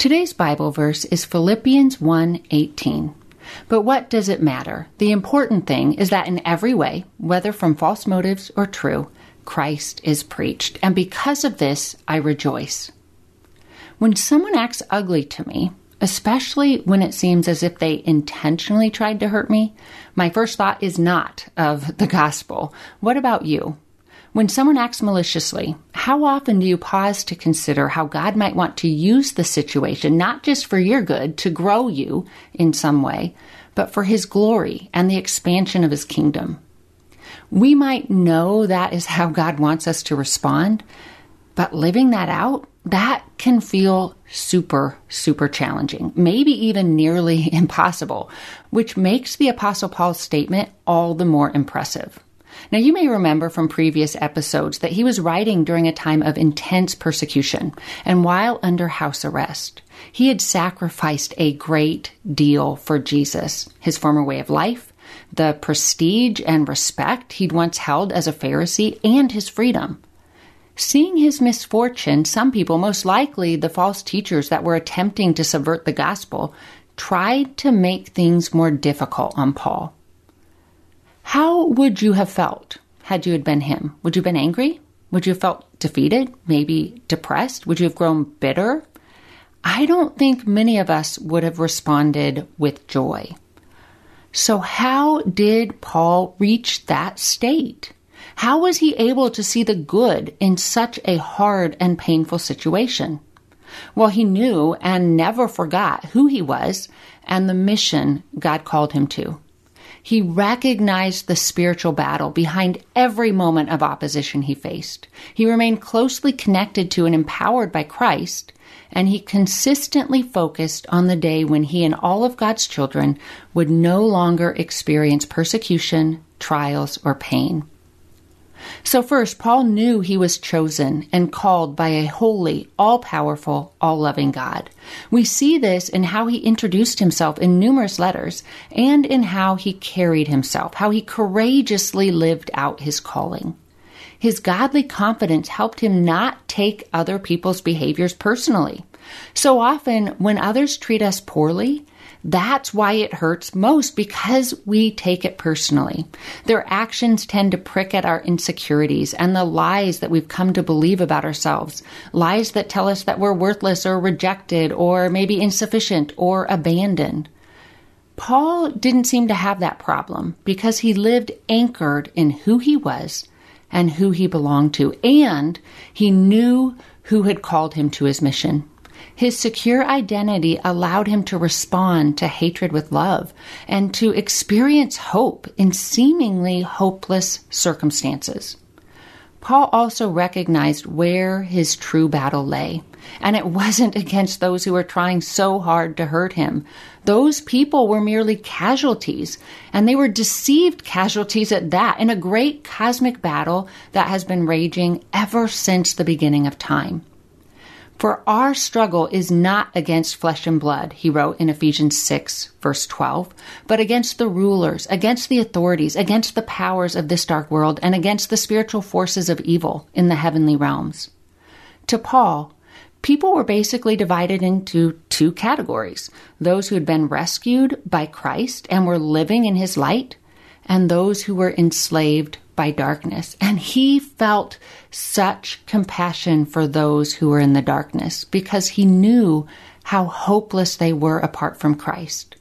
Today's Bible verse is Philippians 1:18. But what does it matter? The important thing is that in every way, whether from false motives or true, Christ is preached, and because of this I rejoice. When someone acts ugly to me, especially when it seems as if they intentionally tried to hurt me, my first thought is not of the gospel. What about you? When someone acts maliciously, how often do you pause to consider how God might want to use the situation, not just for your good, to grow you in some way, but for His glory and the expansion of His kingdom? We might know that is how God wants us to respond, but living that out, that can feel super, super challenging, maybe even nearly impossible, which makes the Apostle Paul's statement all the more impressive. Now, you may remember from previous episodes that he was writing during a time of intense persecution and while under house arrest. He had sacrificed a great deal for Jesus, his former way of life, the prestige and respect he'd once held as a Pharisee, and his freedom. Seeing his misfortune, some people, most likely the false teachers that were attempting to subvert the gospel, tried to make things more difficult on Paul. How would you have felt had you had been him? Would you have been angry? Would you have felt defeated? Maybe depressed? Would you have grown bitter? I don't think many of us would have responded with joy. So, how did Paul reach that state? How was he able to see the good in such a hard and painful situation? Well, he knew and never forgot who he was and the mission God called him to. He recognized the spiritual battle behind every moment of opposition he faced. He remained closely connected to and empowered by Christ, and he consistently focused on the day when he and all of God's children would no longer experience persecution, trials, or pain. So, first, Paul knew he was chosen and called by a holy, all powerful, all loving God. We see this in how he introduced himself in numerous letters and in how he carried himself, how he courageously lived out his calling. His godly confidence helped him not take other people's behaviors personally. So often, when others treat us poorly, that's why it hurts most because we take it personally. Their actions tend to prick at our insecurities and the lies that we've come to believe about ourselves. Lies that tell us that we're worthless or rejected or maybe insufficient or abandoned. Paul didn't seem to have that problem because he lived anchored in who he was and who he belonged to, and he knew who had called him to his mission. His secure identity allowed him to respond to hatred with love and to experience hope in seemingly hopeless circumstances. Paul also recognized where his true battle lay. and it wasn't against those who were trying so hard to hurt him. Those people were merely casualties, and they were deceived casualties at that in a great cosmic battle that has been raging ever since the beginning of time. For our struggle is not against flesh and blood, he wrote in Ephesians 6, verse 12, but against the rulers, against the authorities, against the powers of this dark world, and against the spiritual forces of evil in the heavenly realms. To Paul, people were basically divided into two categories those who had been rescued by Christ and were living in his light, and those who were enslaved by darkness. And he felt such compassion for those who were in the darkness because he knew how hopeless they were apart from Christ.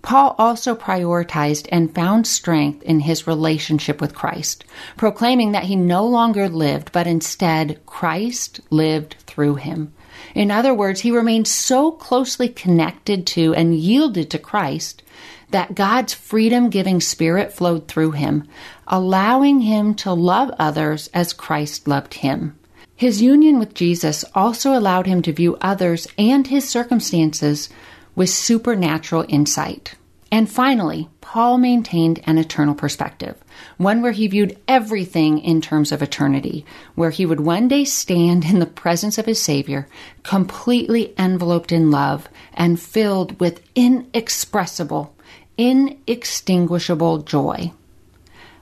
Paul also prioritized and found strength in his relationship with Christ, proclaiming that he no longer lived, but instead Christ lived through him. In other words, he remained so closely connected to and yielded to Christ that God's freedom giving spirit flowed through him, allowing him to love others as Christ loved him. His union with Jesus also allowed him to view others and his circumstances with supernatural insight. And finally, Paul maintained an eternal perspective, one where he viewed everything in terms of eternity, where he would one day stand in the presence of his Savior, completely enveloped in love and filled with inexpressible inextinguishable joy.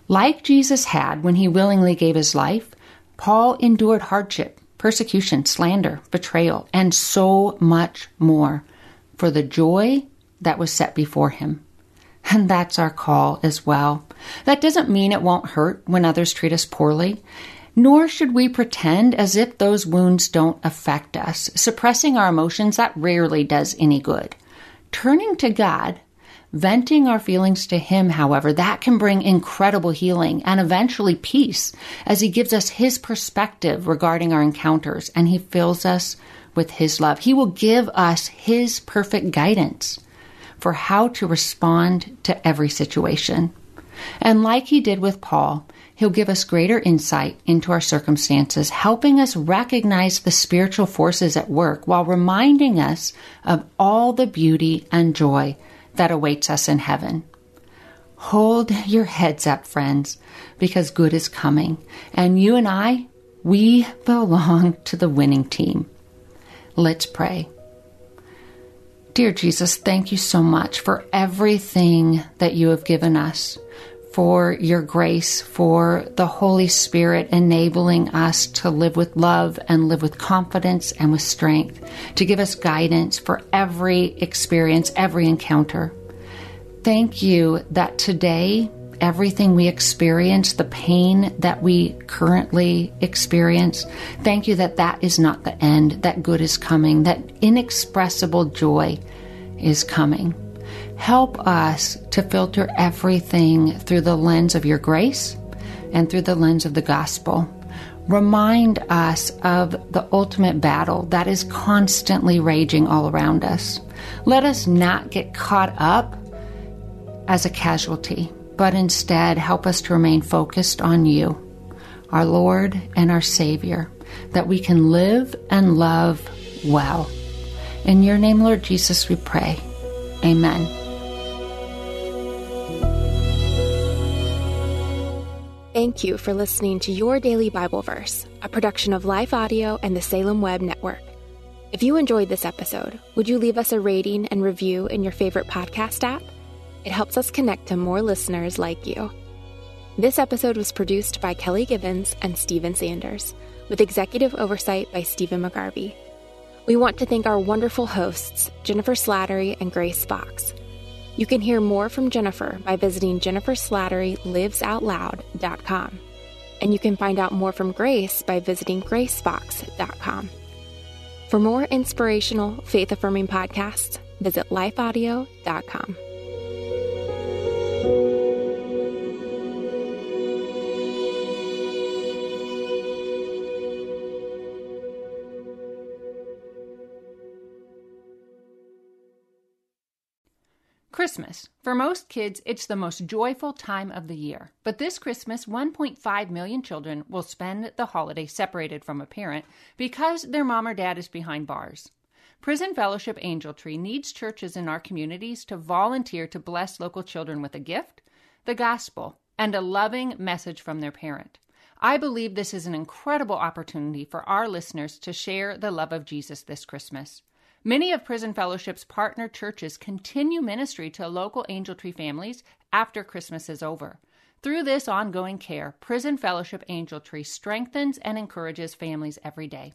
Like Jesus had when he willingly gave his life, Paul endured hardship, persecution, slander, betrayal, and so much more for the joy that was set before him. And that's our call as well. That doesn't mean it won't hurt when others treat us poorly, nor should we pretend as if those wounds don't affect us. Suppressing our emotions, that rarely does any good. Turning to God Venting our feelings to Him, however, that can bring incredible healing and eventually peace as He gives us His perspective regarding our encounters and He fills us with His love. He will give us His perfect guidance for how to respond to every situation. And like He did with Paul, He'll give us greater insight into our circumstances, helping us recognize the spiritual forces at work while reminding us of all the beauty and joy that awaits us in heaven. Hold your heads up, friends, because good is coming. And you and I, we belong to the winning team. Let's pray. Dear Jesus, thank you so much for everything that you have given us, for your grace, for the Holy Spirit enabling us to live with love and live with confidence and with strength, to give us guidance for every experience, every encounter. Thank you that today, everything we experience, the pain that we currently experience, thank you that that is not the end, that good is coming, that inexpressible joy is coming. Help us to filter everything through the lens of your grace and through the lens of the gospel. Remind us of the ultimate battle that is constantly raging all around us. Let us not get caught up as a casualty, but instead help us to remain focused on you, our Lord and our Savior, that we can live and love well. In your name, Lord Jesus, we pray. Amen. Thank you for listening to Your Daily Bible Verse, a production of Life Audio and the Salem Web Network. If you enjoyed this episode, would you leave us a rating and review in your favorite podcast app? It helps us connect to more listeners like you. This episode was produced by Kelly Givens and Stephen Sanders, with executive oversight by Stephen McGarvey. We want to thank our wonderful hosts, Jennifer Slattery and Grace Fox. You can hear more from Jennifer by visiting jenniferslatterylivesoutloud.com. And you can find out more from Grace by visiting gracefox.com. For more inspirational, faith affirming podcasts, visit lifeaudio.com. Christmas. For most kids, it's the most joyful time of the year. But this Christmas, 1.5 million children will spend the holiday separated from a parent because their mom or dad is behind bars. Prison Fellowship Angel Tree needs churches in our communities to volunteer to bless local children with a gift, the gospel, and a loving message from their parent. I believe this is an incredible opportunity for our listeners to share the love of Jesus this Christmas. Many of Prison Fellowship's partner churches continue ministry to local Angel Tree families after Christmas is over. Through this ongoing care, Prison Fellowship Angel Tree strengthens and encourages families every day.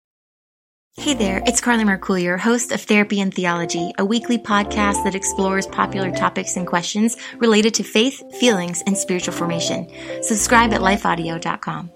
Hey there, it's Carly Mercourier, host of Therapy and Theology, a weekly podcast that explores popular topics and questions related to faith, feelings, and spiritual formation. Subscribe at lifeaudio.com.